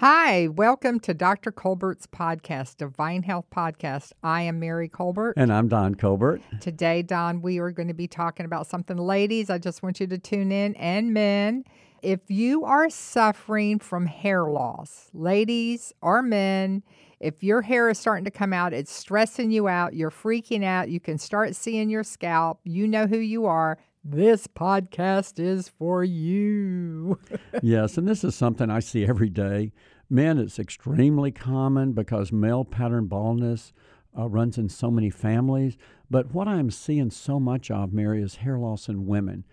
Hi, welcome to Dr. Colbert's podcast, Divine Health Podcast. I am Mary Colbert. And I'm Don Colbert. Today, Don, we are going to be talking about something. Ladies, I just want you to tune in, and men. If you are suffering from hair loss, ladies or men, if your hair is starting to come out, it's stressing you out, you're freaking out, you can start seeing your scalp, you know who you are, this podcast is for you. yes, and this is something I see every day. Men, it's extremely common because male pattern baldness uh, runs in so many families. But what I'm seeing so much of, Mary, is hair loss in women.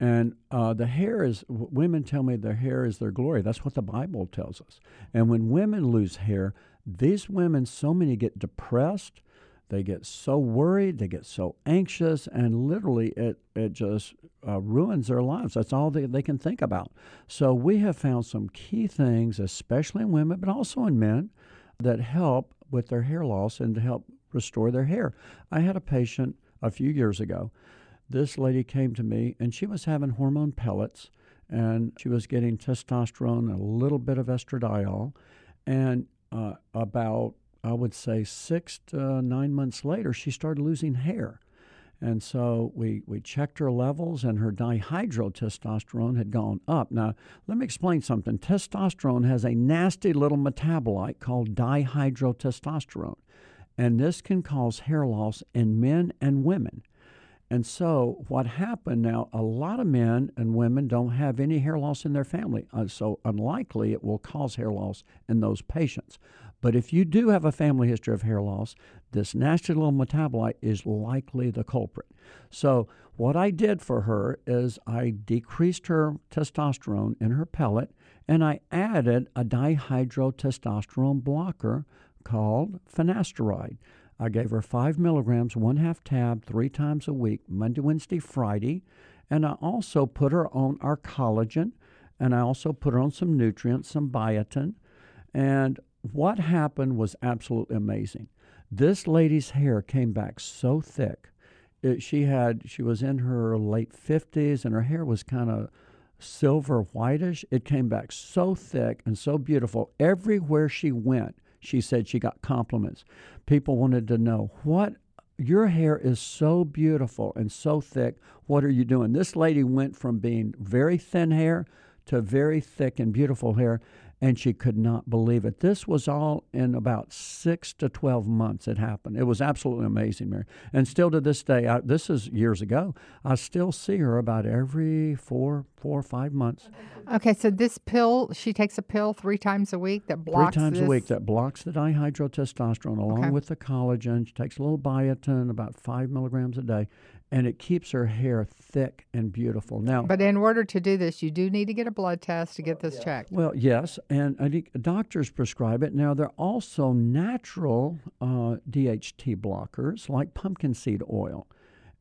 And uh, the hair is, women tell me their hair is their glory. That's what the Bible tells us. And when women lose hair, these women, so many get depressed they get so worried, they get so anxious, and literally it, it just uh, ruins their lives. That's all they, they can think about. So, we have found some key things, especially in women, but also in men, that help with their hair loss and to help restore their hair. I had a patient a few years ago. This lady came to me and she was having hormone pellets and she was getting testosterone, and a little bit of estradiol, and uh, about I would say six to nine months later, she started losing hair. And so we, we checked her levels, and her dihydrotestosterone had gone up. Now, let me explain something. Testosterone has a nasty little metabolite called dihydrotestosterone, and this can cause hair loss in men and women. And so, what happened now, a lot of men and women don't have any hair loss in their family. Uh, so, unlikely it will cause hair loss in those patients. But if you do have a family history of hair loss, this nasty little metabolite is likely the culprit. So, what I did for her is I decreased her testosterone in her pellet and I added a dihydrotestosterone blocker called finasteride. I gave her five milligrams, one half tab, three times a week, Monday, Wednesday, Friday. And I also put her on our collagen and I also put her on some nutrients, some biotin. And what happened was absolutely amazing. This lady's hair came back so thick. It, she had she was in her late 50s and her hair was kind of silver whitish. It came back so thick and so beautiful. Everywhere she went, she said she got compliments. People wanted to know what your hair is so beautiful and so thick. What are you doing? This lady went from being very thin hair to very thick and beautiful hair and she could not believe it. This was all in about six to 12 months it happened. It was absolutely amazing, Mary. And still to this day, I, this is years ago, I still see her about every four, four or five months. Okay, so this pill, she takes a pill three times a week that blocks Three times this? a week that blocks the dihydrotestosterone along Okay. with the collagen. She takes a little biotin, about five milligrams a day, and it keeps her hair thick and beautiful. Now, But in order to do this, you do need to get a blood test to get this checked. Well, yes, and I think doctors prescribe it. Now, there are also natural uh, DHT blockers like pumpkin seed oil.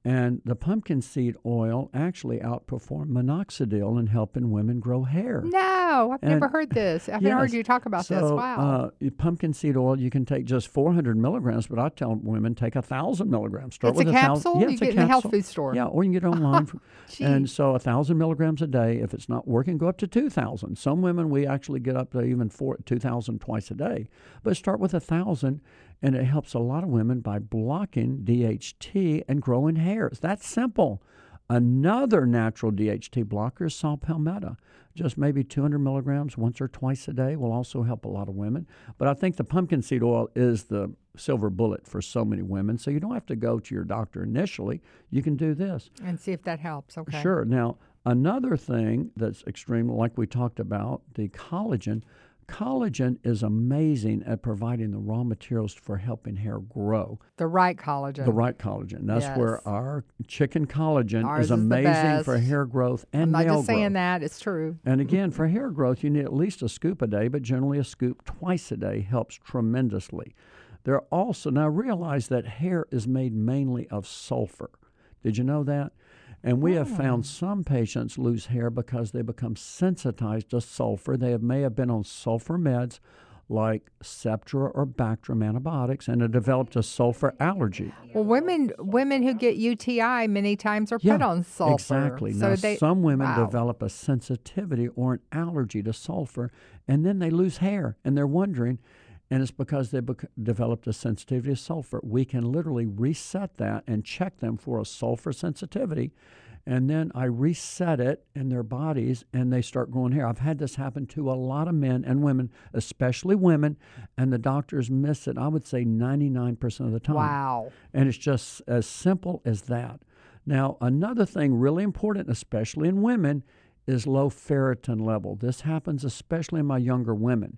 And the pumpkin seed oil actually outperformed minoxidil in helping women grow hair. No, I've never heard this. I haven't heard you talk about so, this. Wow. Uh, pumpkin seed oil, you can take just 400 milligrams, but I tell women take a thousand milligrams. Start It's a with capsule? thousand. Yeah, You it's a get in the health food store? Yeah, or you can get it online. for- and so a thousand milligrams a day. If it's not working, go up to 2,000. Some women we actually get up to even four, 2,000 twice a day. But start with a thousand, and it helps a lot of women by blocking DHT and growing hair. It's that simple. Another natural DHT blocker is saw palmetto. Just maybe 200 milligrams once or twice a day will also help a lot of women. But I think the pumpkin seed oil is the silver bullet for so many women. So you don't have to go to your doctor initially. You can do this. and see if that helps. Okay. Sure. Now, another thing that's extreme, like we talked about, the collagen. Collagen is amazing at providing the raw materials for helping hair grow. The right collagen. The right collagen. That's where our chicken collagen Ours is is amazing for hair growth and I'm not nail just saying that, it's true. And again, for hair growth, you need at least a scoop a day, but generally a scoop twice a day helps tremendously. There are also, now realize that hair is made mainly of sulfur. Did you know that? And we have oh. found some patients lose hair because they become sensitized to sulfur. They have, may have been on sulfur meds like Septra or Bactrim antibiotics and it developed a sulfur allergy. Well, women women who get UTI many times are put on sulfur. Exactly. So now, they, some women wow. develop a sensitivity or an allergy to sulfur, and then they lose hair, and they're wondering, and it's because they bec- developed a sensitivity to sulfur. We can literally reset that and check them for a sulfur sensitivity. And then I reset it in their bodies and they start growing hair. I've had this happen to a lot of men and women, especially women, and the doctors miss it, I would say 99% of the time. Wow. And it's just as simple as that. Now, another thing really important, especially in women, is low ferritin level. This happens especially in my younger women.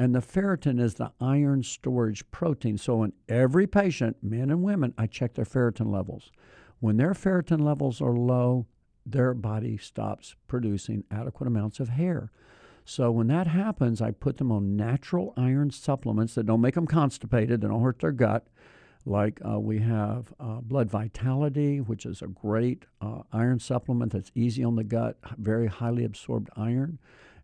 And the ferritin is the iron storage protein. So, in every patient, men and women, I check their ferritin levels. When their ferritin levels are low, their body stops producing adequate amounts of hair. So when that happens, I put them on natural iron supplements that don't make them constipated, that don't hurt their gut. Like uh, we have uh, Blood Vitality, which is a great uh, iron supplement that's easy on the gut, very highly absorbed iron.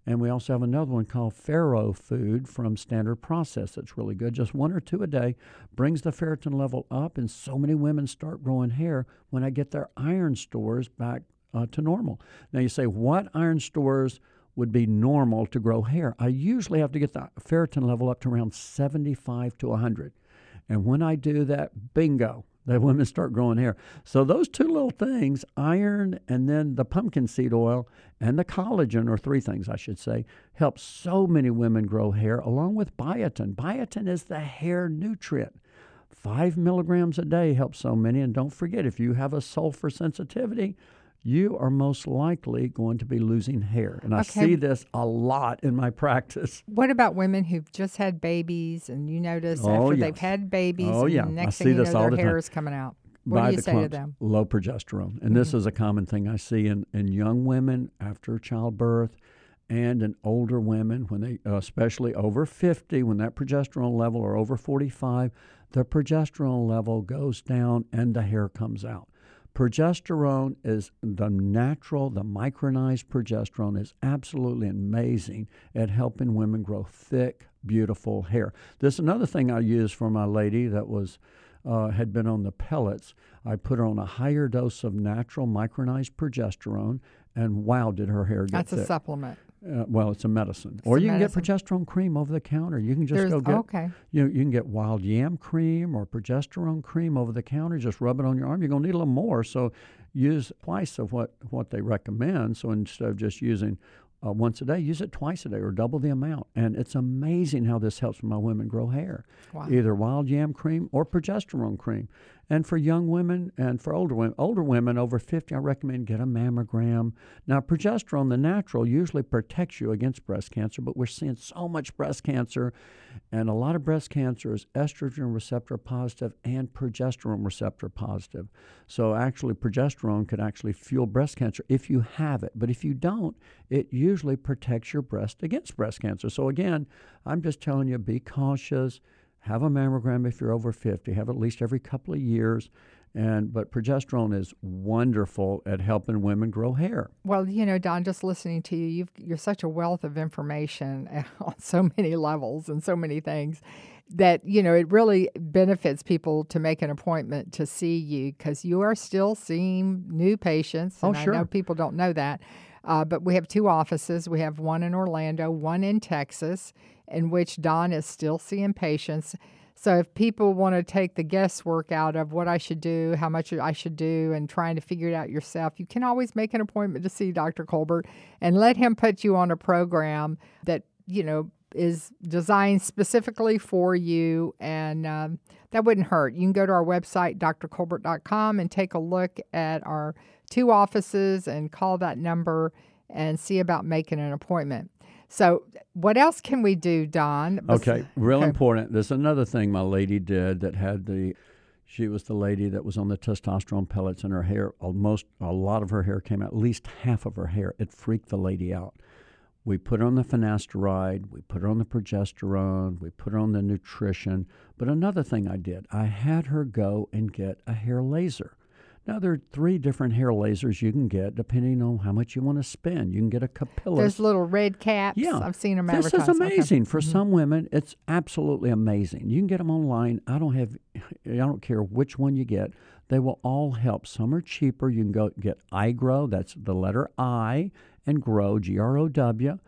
And we also have another one called Ferro Food from Standard Process that's really good. Just one or two a day brings the ferritin level up, and so many women start growing hair when I get their iron stores back uh, to normal. Now, you say, what iron stores would be normal to grow hair? I usually have to get the ferritin level up to around 75 to 100. And when I do that, bingo, the women start growing hair. So those two little things, iron and then the pumpkin seed oil and the collagen, or three things I should say, help so many women grow hair along with biotin. Biotin is the hair nutrient. Five milligrams a day helps so many. And don't forget, if you have a sulfur sensitivity, you are most likely going to be losing hair. And I Okay. see this a lot in my practice. What about women who've just had babies and you notice Oh, after they've had babies Oh, and yeah. the I next see thing you know their the time. hair is coming out? What by do you say clumps, to them? Low progesterone. And this is a common thing I see in, in young women after childbirth and in older women when they uh, especially over 50 when that progesterone level or over 45 the progesterone level goes down and the hair comes out progesterone is the natural the micronized progesterone is absolutely amazing at helping women grow thick beautiful hair this is another thing i use for my lady that was uh, had been on the pellets. I put her on a higher dose of natural micronized progesterone, and wow, did her hair get That's a supplement. Uh, well, it's a medicine. It's or a you can get progesterone cream over the counter. You can just There's go get okay. you, you can get wild yam cream or progesterone cream over the counter. Just rub it on your arm. You're gonna need a little more, so use twice of what what they recommend. So instead of just using uh, once a day, use it twice a day or double the amount. And it's amazing how this helps my women grow hair. Wow. Either wild yam cream or progesterone cream. And for young women and for older women, older women over 50, I recommend get a mammogram. Now, progesterone, the natural, usually protects you against breast cancer, but we're seeing so much breast cancer, and a lot of breast cancer is estrogen receptor positive and progesterone receptor positive. So, actually, progesterone could actually fuel breast cancer if you have it, but if you don't, it usually protects your breast against breast cancer. So, again, I'm just telling you, be cautious have a mammogram if you're over 50 have at least every couple of years and but progesterone is wonderful at helping women grow hair Well, you know, Don, just listening to you, you've, you're such a wealth of information on so many levels and so many things that, you know, it really benefits people to make an appointment to see you because you are still seeing new patients. Oh, And I know sure. people don't know that. Uh, but we have two offices. We have one in Orlando, one in Texas, in which Don is still seeing patients. So if people want to take the guesswork out of what I should do, how much I should do, and trying to figure it out yourself, you can always make an appointment to see Dr. Colbert and let him put you on a program that, you know, is designed specifically for you. And um, that wouldn't hurt. You can go to our website, drcolbert.com, and take a look at our two offices and call that number and see about making an appointment. So, what else can we do, Don? okay real okay. important there's another thing my lady did that had the she was the lady that was on the testosterone pellets and her hair almost a lot of her hair came out at least half of her hair it freaked the lady out we put her on the finasteride, we put her on the progesterone, we put her on the nutrition. But another thing I did, I had her go and get a hair laser. Now, there are three different hair lasers you can get depending on how much you want to spend. You can get a capillus. There's little red caps. Yeah. I've seen them This is Okay. amazing for Mhm. some women. It's absolutely amazing. You can get them online. I don't have, I don't care which one you get. They will all help. Some are cheaper. You can go get iGrow. That's the letter I and Grow G R O W,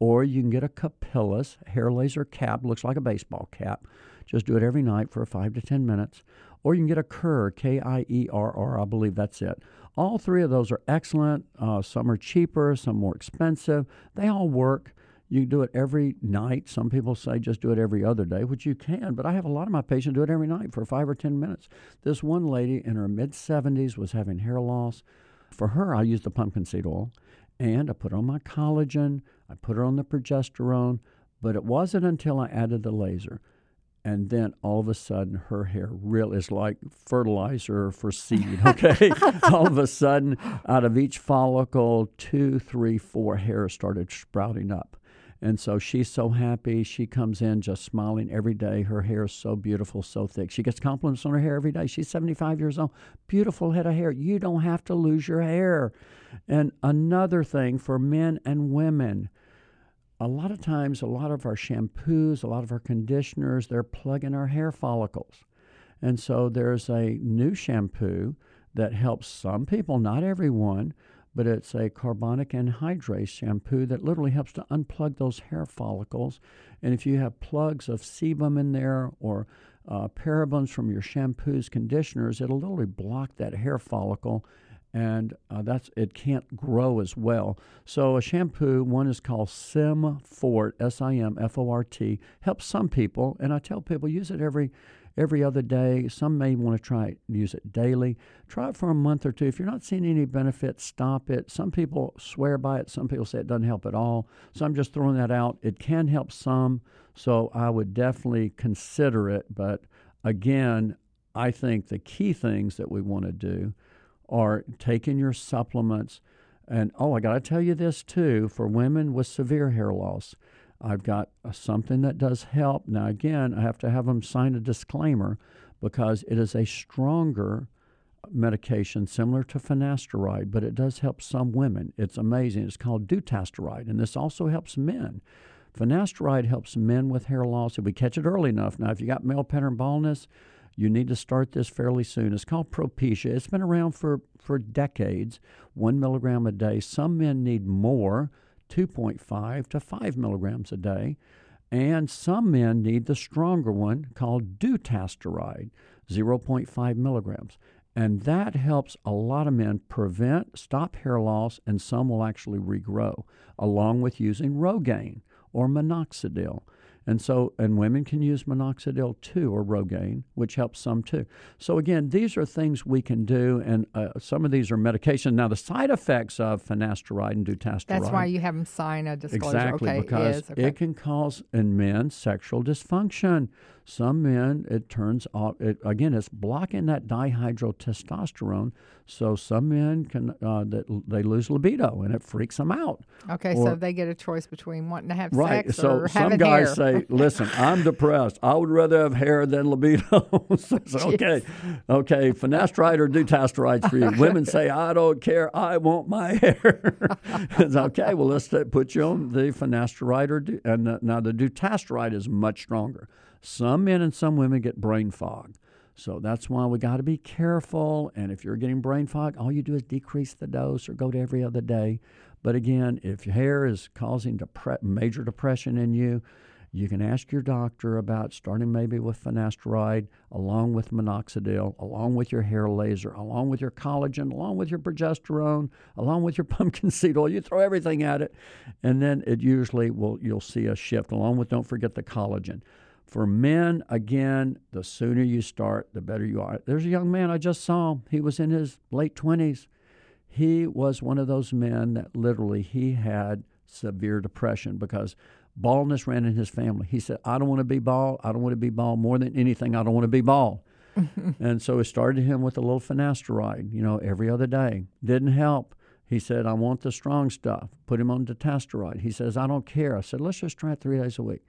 or you can get a Capillus hair laser cap. Looks like a baseball cap. Just do it every night for five to ten minutes. Or you can get a Kerr K I E R R. I believe that's it. All three of those are excellent. Uh, some are cheaper, some more expensive. They all work. You do it every night. Some people say just do it every other day, which you can, but I have a lot of my patients do it every night for five or 10 minutes. This one lady in her mid 70s was having hair loss. For her, I used the pumpkin seed oil and I put on my collagen, I put her on the progesterone, but it wasn't until I added the laser. And then all of a sudden, her hair really is like fertilizer for seed. Okay. all of a sudden, out of each follicle, two, three, four hairs started sprouting up. And so she's so happy. She comes in just smiling every day. Her hair is so beautiful, so thick. She gets compliments on her hair every day. She's 75 years old. Beautiful head of hair. You don't have to lose your hair. And another thing for men and women, a lot of times, a lot of our shampoos, a lot of our conditioners, they're plugging our hair follicles. And so there's a new shampoo that helps some people, not everyone, but it's a carbonic anhydrase shampoo that literally helps to unplug those hair follicles. And if you have plugs of sebum in there or uh, parabens from your shampoos, conditioners, it'll literally block that hair follicle and uh, that's it can't grow as well. So a shampoo, one is called Simfort, S-I-M-F-O-R-T, helps some people, and I tell people use it every every other day. Some may want to try it, use it daily. Try it for a month or two. If you're not seeing any benefit, stop it. Some people swear by it. Some people say it doesn't help at all. So I'm just throwing that out. It can help some, so I would definitely consider it. But again, I think the key things that we want to do are taking your supplements. And oh, I got to tell you this too for women with severe hair loss. I've got uh, something that does help. Now, again, I have to have them sign a disclaimer because it is a stronger medication similar to finasteride, but it does help some women. It's amazing. It's called dutasteride, and this also helps men. Finasteride helps men with hair loss if we catch it early enough. Now, if you got male pattern baldness, you need to start this fairly soon. It's called Propecia. It's been around for, for decades, one milligram a day. Some men need more, 2.5 to 5 milligrams a day. And some men need the stronger one called dutasteride, 0.5 milligrams. And that helps a lot of men prevent, stop hair loss, and some will actually regrow, along with using Rogaine or minoxidil. And so, and women can use minoxidil too, or Rogaine, which helps some too. So again, these are things we can do, and uh, some of these are medication. Now, the side effects of finasteride and dutasteride. That's why you have them sign a disclosure. Exactly, okay, because it, is. Okay. it can cause in men sexual dysfunction. Some men, it turns off. It, again, it's blocking that dihydrotestosterone. So some men can uh, that they lose libido, and it freaks them out. okay, or- so they get a choice between wanting to have Right. sex So or some guys hair. say, "Listen, I'm depressed. I would rather have hair than libido." so, it's okay, okay, finasteride or dutasteride for you. Women say, "I don't care. I want my hair." it's okay. Well, let's put you on the finasteride or du- and uh, now the dutasteride is much stronger. Some men and some women get brain fog. So that's why we got to be careful. And if you're getting brain fog, all you do is decrease the dose or go to every other day. But again, if your hair is causing depre- major depression in you, you can ask your doctor about starting maybe with finasteride, along with minoxidil, along with your hair laser, along with your collagen, along with your progesterone, along with your pumpkin seed oil. You throw everything at it, and then it usually will. You'll see a shift. Along with, don't forget the collagen. For men, again, the sooner you start, the better you are. There's a young man I just saw. He was in his late 20s. He was one of those men that literally he had severe depression because baldness ran in his family. He said, I don't want to be bald. I don't want to be bald more than anything. I don't want to be bald. and so it started him with a little finasteride, you know, every other day. Didn't help. He said, I want the strong stuff. Put him on dutasteride. He says, I don't care. I said, let's just try it three days a week.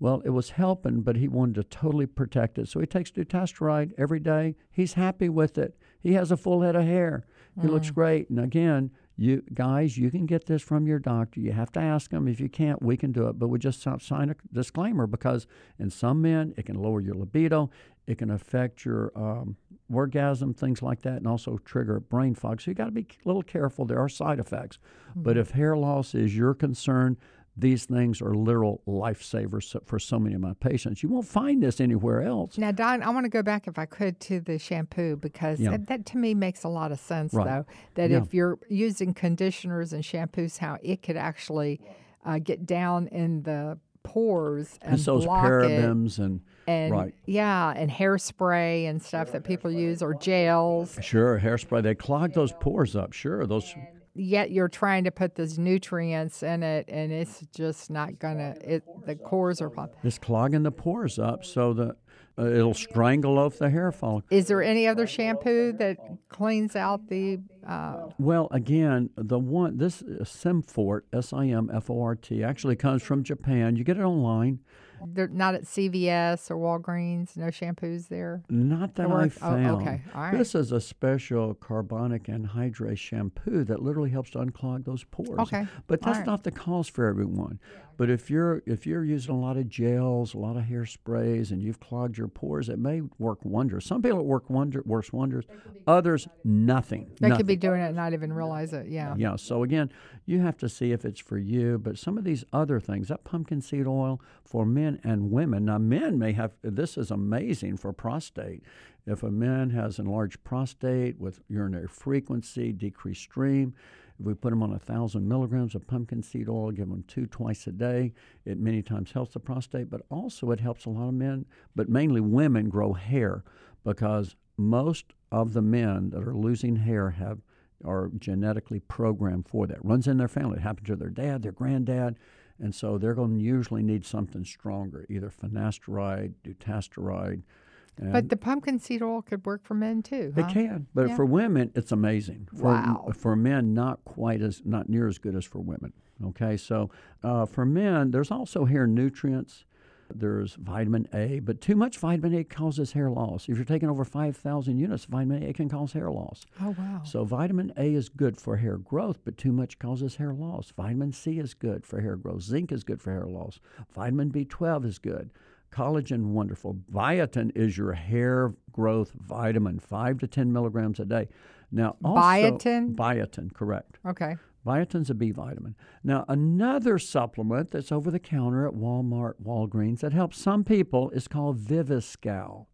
Well, it was helping, but he wanted to totally protect it. So he takes dutasteride every day. He's happy with it. He has a full head of hair. He Mm. looks great. And again, you guys, you can get this from your doctor. You have to ask them. If you can't, we can do it. But we just si- sign a disclaimer because in some men, it can lower your libido. It can affect your um, orgasm, things like that, and also trigger brain fog. So you got to be a little careful. There are side effects. But if hair loss is your concern, these things are literal lifesavers for so many of my patients. You won't find this anywhere else. Now, Don, I want to go back, if I could, to the shampoo because Yeah. that, that to me makes a lot of sense, Right. though. That Yeah. if you're using conditioners and shampoos, how it could actually uh, get down in the pores and It's those block it. parabens and And right. yeah, and hairspray and stuff that people use or gels. Sure, hairspray. They clog those pores up. Sure, those. Yet you're trying to put those nutrients in it, and it's just not gonna. It the cores are popping It's clogging the pores up, so that uh, it'll strangle off the hair follicle. Is there any other shampoo that cleans out the? Uh, Well, again, the one this uh, Simfort, S I M F O R T, actually comes from Japan. You get it online. They're not at CVS or Walgreens. No shampoos there. Not that Or- I oh, found. okay. All right. This is a special carbonic anhydrase shampoo that literally helps to unclog those pores. Okay. But that's right. not the cause for everyone. But if you're if you're using a lot of gels, a lot of hairsprays, and you've clogged your pores, it may work wonders. Some people it work wonder works wonders. Others nothing. They nothing. could be doing it and not even realize it. Yeah. Yeah. So again, you have to see if it's for you. But some of these other things, that pumpkin seed oil for men and women. Now, men may have. This is amazing for prostate. If a man has enlarged prostate with urinary frequency, decreased stream, if we put them on a thousand milligrams of pumpkin seed oil, give them two twice a day, it many times helps the prostate. But also, it helps a lot of men, but mainly women, grow hair because most of the men that are losing hair have are genetically programmed for that. Runs in their family. It happened to their dad, their granddad, and so they're going to usually need something stronger, either finasteride, dutasteride. But the pumpkin seed oil could work for men too. it can, but Yeah. for women, it's amazing. For, Wow. For men, not quite as, not near as good as for women. Okay, so uh, for men, there's also hair nutrients. There's vitamin A, but too much vitamin A causes hair loss. If you're taking over 5,000 units of vitamin A, it can cause hair loss. Oh wow. So vitamin A is good for hair growth, but too much causes hair loss. Vitamin C is good for hair growth. Zinc is good for hair loss. Vitamin B12 is good. Collagen, wonderful. Biotin is your hair growth vitamin, five to ten milligrams a day. Now, also, Biotin? Biotin, correct. Okay. Biotin's a B vitamin. Now, another supplement that's over the counter at Walmart, Walgreens, that helps some people is called Viviscal.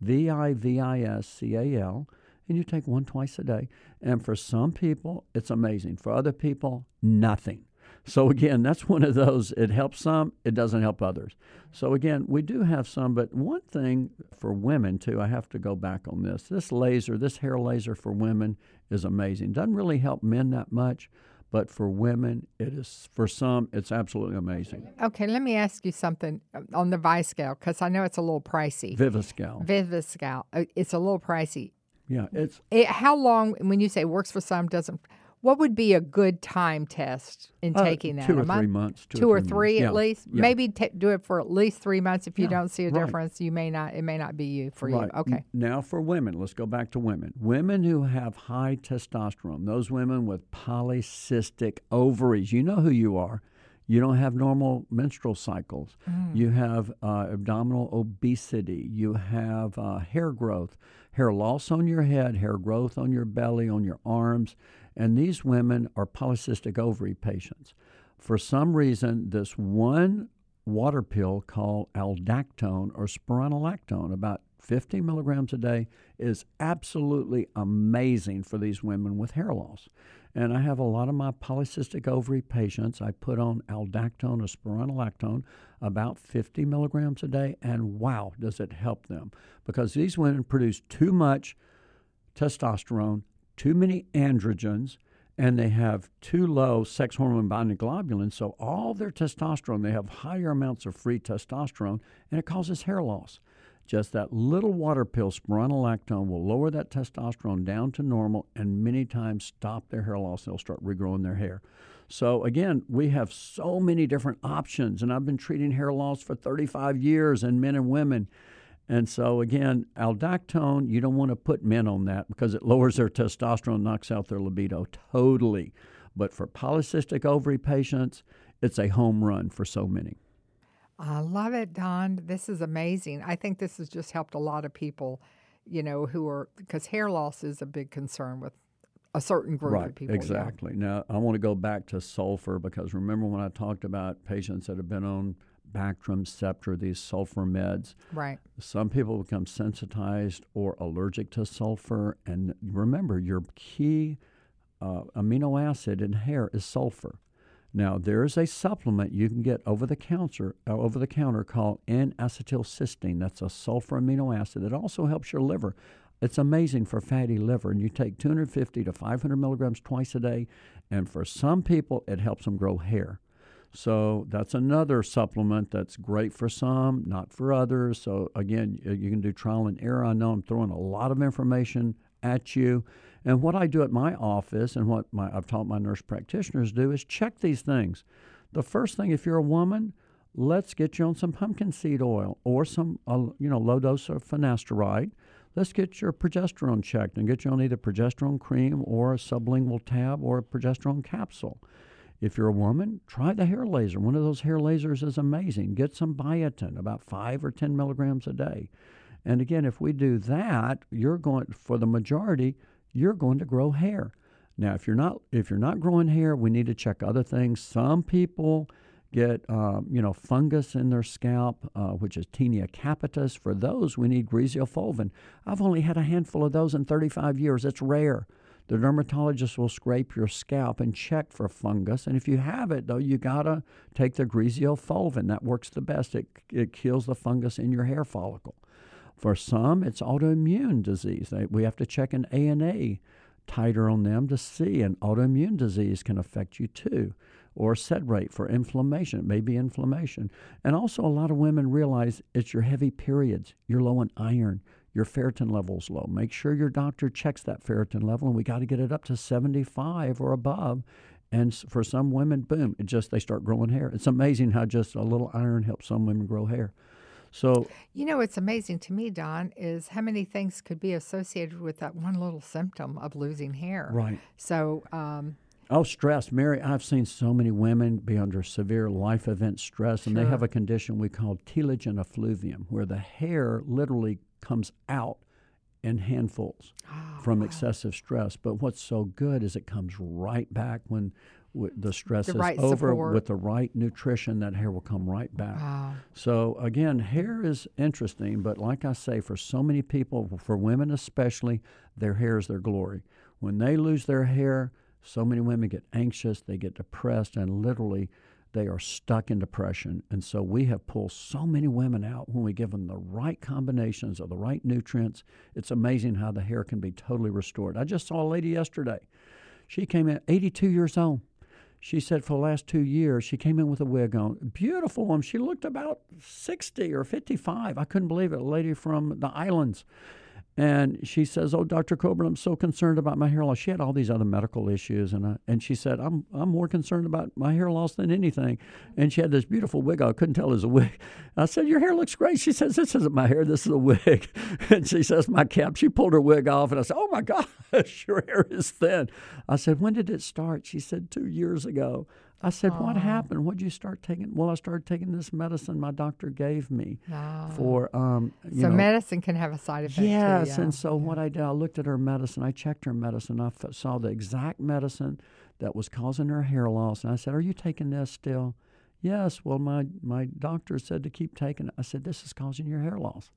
V I V I S C A L. And you take one twice a day. And for some people, it's amazing. For other people, nothing. So, again, that's one of those. It helps some, it doesn't help others. So, again, we do have some, but one thing for women, too, I have to go back on this. This laser, this hair laser for women is amazing. Doesn't really help men that much, but for women, it is, for some, it's absolutely amazing. Okay. Let me ask you something uh, on the Viscal because I know it's a little pricey. Viviscal. Viviscal. uh, It's a little pricey. Yeah, it's It, how long? When you say works for some, doesn't. What would be a good time test in uh, taking that? two or three month? months. Two or months. three Yeah, at least. yeah. Maybe ta do it for at least three months. If you Yeah, don't see a right. difference, you may not. It may not be you for Right. you. Okay. Now for women, let's go back to women. Women who have high testosterone, those women with polycystic ovaries, you know who you are. You don't have normal menstrual cycles. You have uh, abdominal obesity. You have uh, hair growth, hair loss on your head, hair growth on your belly, on your arms. And these women are polycystic ovary patients. For some reason, this one water pill called aldactone or spironolactone, about 50 milligrams a day, is absolutely amazing for these women with hair loss. And I have a lot of my polycystic ovary patients. I put on aldactone or spironolactone about 50 milligrams a day, and wow, does it help them? Because these women produce too much testosterone, too many androgens, and they have too low sex hormone binding globulin. So all their testosterone, they have higher amounts of free testosterone, and it causes hair loss. Just that little water pill, spironolactone, will lower that testosterone down to normal and many times stop their hair loss. They'll start regrowing their hair. So, again, we have so many different options, and I've been treating hair loss for 35 years in men and women. And so, again, aldactone, you don't want to put men on that because it lowers their testosterone, knocks out their libido totally. But for polycystic ovary patients, it's a home run for so many. I love it, Don. This is amazing. I think this has just helped a lot of people, you know, who are because hair loss is a big concern with a certain group right, of people. Exactly. Yeah. Now, I want to go back to sulfur because remember when I talked about patients that have been on Bactrim, Septra, these sulfur meds. Right. Some people become sensitized or allergic to sulfur. And remember, your key uh, amino acid in hair is sulfur. Now, there is a supplement you can get over the counter, uh, over the counter called N-acetylcysteine. That's a sulfur amino acid. It also helps your liver. It's amazing for fatty liver, and you take 250 to 500 milligrams twice a day. And for some people, it helps them grow hair. So that's another supplement that's great for some, not for others. So again, you can do trial and error. I know I'm throwing a lot of information at you. And what I do at my office and what my, I've taught my nurse practitioners do is check these things. The first thing, if you're a woman, let's get you on some pumpkin seed oil or some, uh, you know, low dose of finasteride. Let's get your progesterone checked and get you on either progesterone cream or a sublingual tab or a progesterone capsule. If you're a woman, try the hair laser. One of those hair lasers is amazing. Get some biotin, about five or 10 milligrams a day. And again, if we do that, you're going, for the majority, you're going to grow hair. Now, if you're not if you're not growing hair, we need to check other things. Some people get uh, you know fungus in their scalp, uh, which is tinea capitis. For those, we need griseofulvin. I've only had a handful of those in 35 years. It's rare. The dermatologist will scrape your scalp and check for fungus. And if you have it, though, you got to take the griseofulvin. That works the best. It, it kills the fungus in your hair follicle. For some, it's autoimmune disease. They, we have to check an ANA titer on them to see. And autoimmune disease can affect you too. Or sed rate for inflammation. It may be inflammation. And also, a lot of women realize it's your heavy periods. You're low on iron your ferritin level's low. Make sure your doctor checks that ferritin level, and we got to get it up to 75 or above. And for some women, boom, it just they start growing hair. It's amazing how just a little iron helps some women grow hair. So, you know, what's amazing to me, Don, is how many things could be associated with that one little symptom of losing hair. Right. So, um, Oh, stress. Mary, I've seen so many women be under severe life event stress, sure. and they have a condition we call telogen effluvium, where the hair literally comes out in handfuls oh, from wow. excessive stress. But what's so good is it comes right back when w- the stress the is right over support. with the right nutrition. That hair will come right back. Wow. So again, hair is interesting, but like I say, for so many people, for women especially, their hair is their glory. When they lose their hair, so many women get anxious, they get depressed, and literally they are stuck in depression. And so we have pulled so many women out when we give them the right combinations of the right nutrients. It's amazing how the hair can be totally restored. I just saw a lady yesterday. She came in 82 years old. She said for the last two years, she came in with a wig on. Beautiful woman. She looked about 60 or 55. I couldn't believe it. A lady from the islands. And she says, "Oh, Dr. Coburn, I'm so concerned about my hair loss." She had all these other medical issues, and uh, and she said, "I'm I'm more concerned about my hair loss than anything." And she had this beautiful wig. I couldn't tell it was a wig. I said, "Your hair looks great." She says, "This isn't my hair. This is a wig." And she says, "My cap." She pulled her wig off, and I said, "Oh my gosh, your hair is thin." I said, "When did it start?" She said, two years ago." I said, "What Oh. happened? What did you start taking?" Well, I started taking this medicine my doctor gave me Oh. for um, you so know, medicine can have a side effect. too, Yes, yeah. and so what I did, I looked at her medicine. I checked her medicine. I f- saw the exact medicine that was causing her hair loss, and I said, "Are you taking this still?" Yes. Well, my my doctor said to keep taking it. I said, "This is causing your hair loss."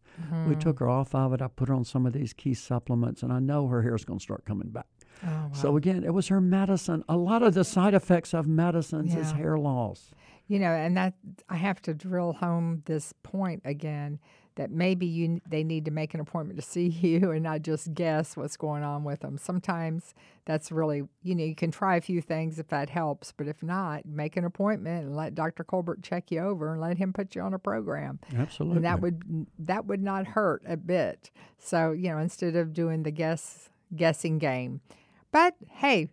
We Mhm. took her off of it. I put her on some of these key supplements, and I know her hair's going to start coming back. Oh, wow. So again, it was her medicine. A lot of the side effects of medicines is hair loss. You know, and that I have to drill home this point again that maybe you they need to make an appointment to see you and not just guess what's going on with them. Sometimes that's really, you know, you can try a few things if that helps, but if not, make an appointment and let Dr. Colbert check you over and let him put you on a program. Absolutely. And that would that would not hurt a bit. So, you know, instead of doing the guess guessing game. But hey,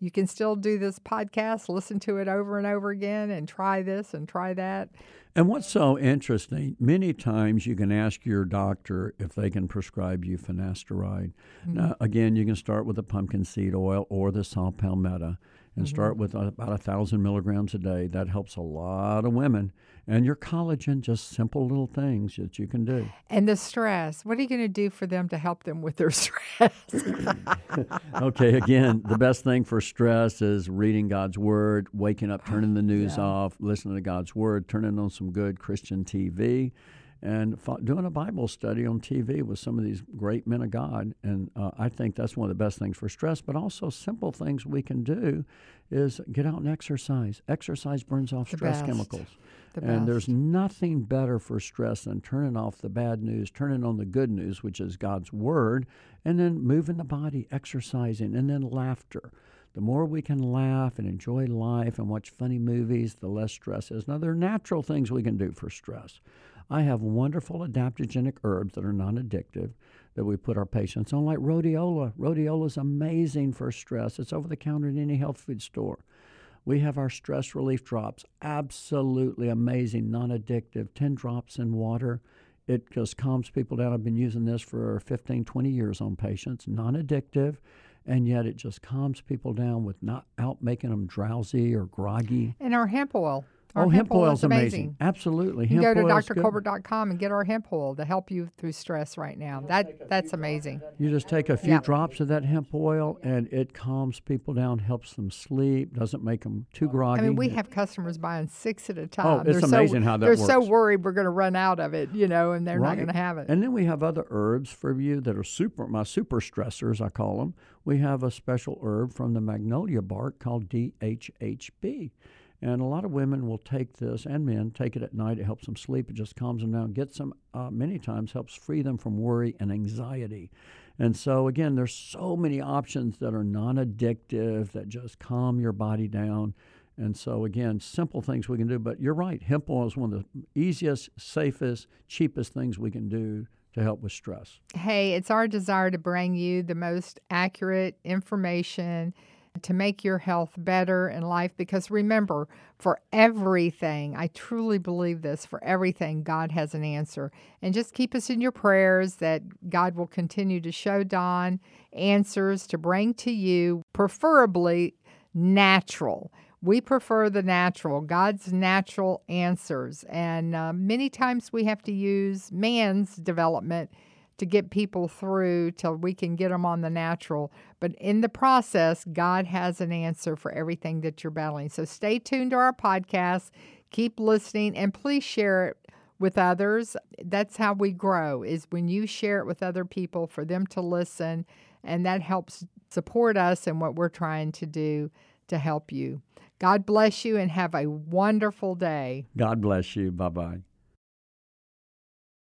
you can still do this podcast, listen to it over and over again and try this and try that. And what's so interesting, many times you can ask your doctor if they can prescribe you finasteride. Mm-hmm. Now, again, you can start with the pumpkin seed oil or the saw palmetto and mm-hmm. start with about a thousand milligrams a day. That helps a lot of women. And your collagen, just simple little things that you can do. And the stress. What are you going to do for them to help them with their stress? okay, again, the best thing for stress is reading God's Word, waking up, turning the news yeah. off, listening to God's Word, turning on some good Christian TV and doing a Bible study on TV with some of these great men of God. And uh, I think that's one of the best things for stress, but also simple things we can do is get out and exercise. Exercise burns off the stress best. chemicals. The and best. there's nothing better for stress than turning off the bad news, turning on the good news, which is God's Word, and then moving the body, exercising, and then laughter. The more we can laugh and enjoy life and watch funny movies, the less stress is. Now, there are natural things we can do for stress. I have wonderful adaptogenic herbs that are non addictive that we put our patients on, like rhodiola. Rhodiola is amazing for stress. It's over the counter in any health food store. We have our stress relief drops, absolutely amazing, non addictive, 10 drops in water. It just calms people down. I've been using this for 15, 20 years on patients, non addictive, and yet it just calms people down with not out making them drowsy or groggy. And our hemp oil. Our oh, hemp, oil is amazing. amazing. Absolutely. You hemp can go to drcolbert.com drcolbert.com and get our hemp oil to help you through stress right now. That that's amazing. You just take a few yeah. drops of that hemp oil and it calms people down, helps them sleep, doesn't make them too groggy. I mean, we have customers buying six at a oh, time. Oh, it's they're amazing so, how that they're works. so worried we're going to run out of it, you know, and they're right. not going to have it. And then we have other herbs for you that are super, my super stressors, I call them. We have a special herb from the magnolia bark called DHHB. And a lot of women will take this, and men take it at night. It helps them sleep. It just calms them down. Gets them, uh, many times, helps free them from worry and anxiety. And so, again, there's so many options that are non addictive, that just calm your body down. And so, again, simple things we can do. But you're right, hemp oil is one of the easiest, safest, cheapest things we can do to help with stress. Hey, it's our desire to bring you the most accurate information to make your health better in life because remember, for everything, I truly believe this, for everything, God has an answer. And just keep us in your prayers that God will continue to show Don answers to bring to you, preferably natural. We prefer the natural, God's natural answers. And uh, many times we have to use man's development to get people through till we can get them on the natural. But in the process, God has an answer for everything that you're battling. So stay tuned to our podcast, keep listening, and please share it with others. That's how we grow is when you share it with other people for them to listen and that helps support us in what we're trying to do to help you. God bless you and have a wonderful day. God bless you. Bye-bye.